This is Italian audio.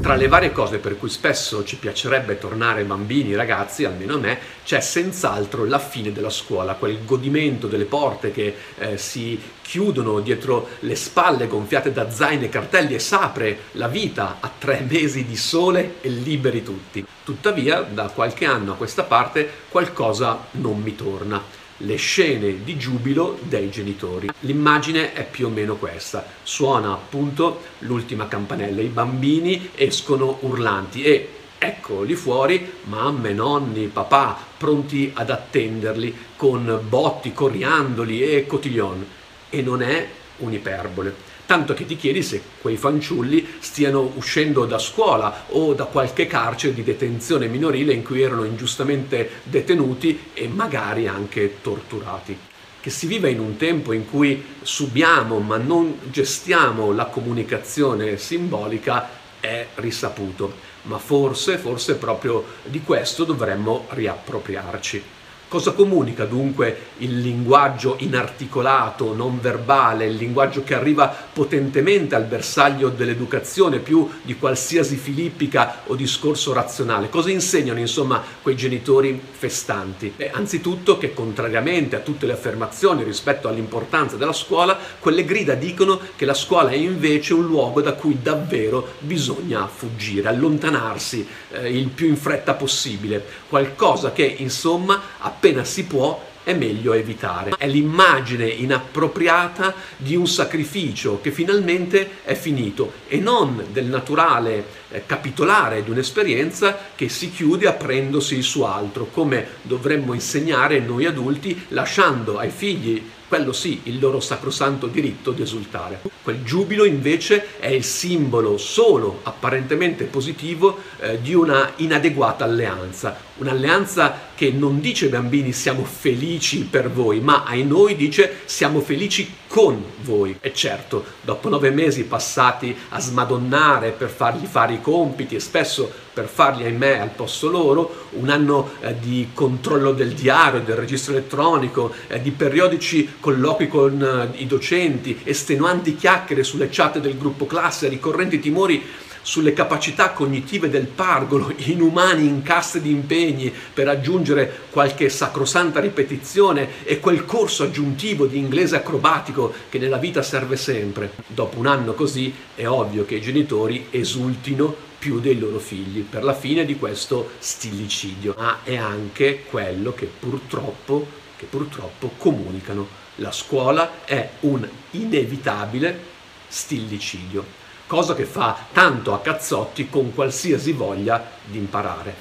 Tra le varie cose per cui spesso ci piacerebbe tornare bambini, ragazzi, almeno a me, c'è senz'altro la fine della scuola, quel godimento delle porte che eh, si chiudono dietro le spalle gonfiate da zaini e cartelli e s'apre la vita a tre mesi di sole e liberi tutti. Tuttavia, da qualche anno a questa parte qualcosa non mi torna le scene di giubilo dei genitori. L'immagine è più o meno questa. Suona appunto l'ultima campanella, i bambini escono urlanti e eccoli fuori mamme, nonni, papà pronti ad attenderli con botti, coriandoli e cotillon. E non è un'iperbole tanto che ti chiedi se quei fanciulli stiano uscendo da scuola o da qualche carcere di detenzione minorile in cui erano ingiustamente detenuti e magari anche torturati. Che si viva in un tempo in cui subiamo ma non gestiamo la comunicazione simbolica è risaputo, ma forse, forse proprio di questo dovremmo riappropriarci. Cosa comunica dunque il linguaggio inarticolato, non verbale, il linguaggio che arriva potentemente al bersaglio dell'educazione più di qualsiasi filippica o discorso razionale? Cosa insegnano insomma quei genitori festanti? Beh, anzitutto che contrariamente a tutte le affermazioni rispetto all'importanza della scuola, quelle grida dicono che la scuola è invece un luogo da cui davvero bisogna fuggire, allontanarsi eh, il più in fretta possibile, qualcosa che insomma appena si può è meglio evitare. È l'immagine inappropriata di un sacrificio che finalmente è finito e non del naturale eh, capitolare di un'esperienza che si chiude aprendosi su altro, come dovremmo insegnare noi adulti lasciando ai figli quello sì, il loro sacrosanto diritto di esultare. Quel giubilo invece è il simbolo solo apparentemente positivo eh, di una inadeguata alleanza, un'alleanza che non dice ai bambini siamo felici per voi, ma ai noi dice siamo felici con voi. E certo, dopo nove mesi passati a smadonnare per fargli fare i compiti e spesso per farli, ahimè, al posto loro, un anno eh, di controllo del diario, del registro elettronico, eh, di periodici colloqui con eh, i docenti, estenuanti chiacchiere sulle chat del gruppo classe, ricorrenti timori sulle capacità cognitive del pargolo, inumani incassi di impegni per aggiungere qualche sacrosanta ripetizione e quel corso aggiuntivo di inglese acrobatico che nella vita serve sempre. Dopo un anno così è ovvio che i genitori esultino più dei loro figli per la fine di questo stillicidio, ma è anche quello che purtroppo, che purtroppo comunicano. La scuola è un inevitabile stillicidio cosa che fa tanto a cazzotti con qualsiasi voglia di imparare.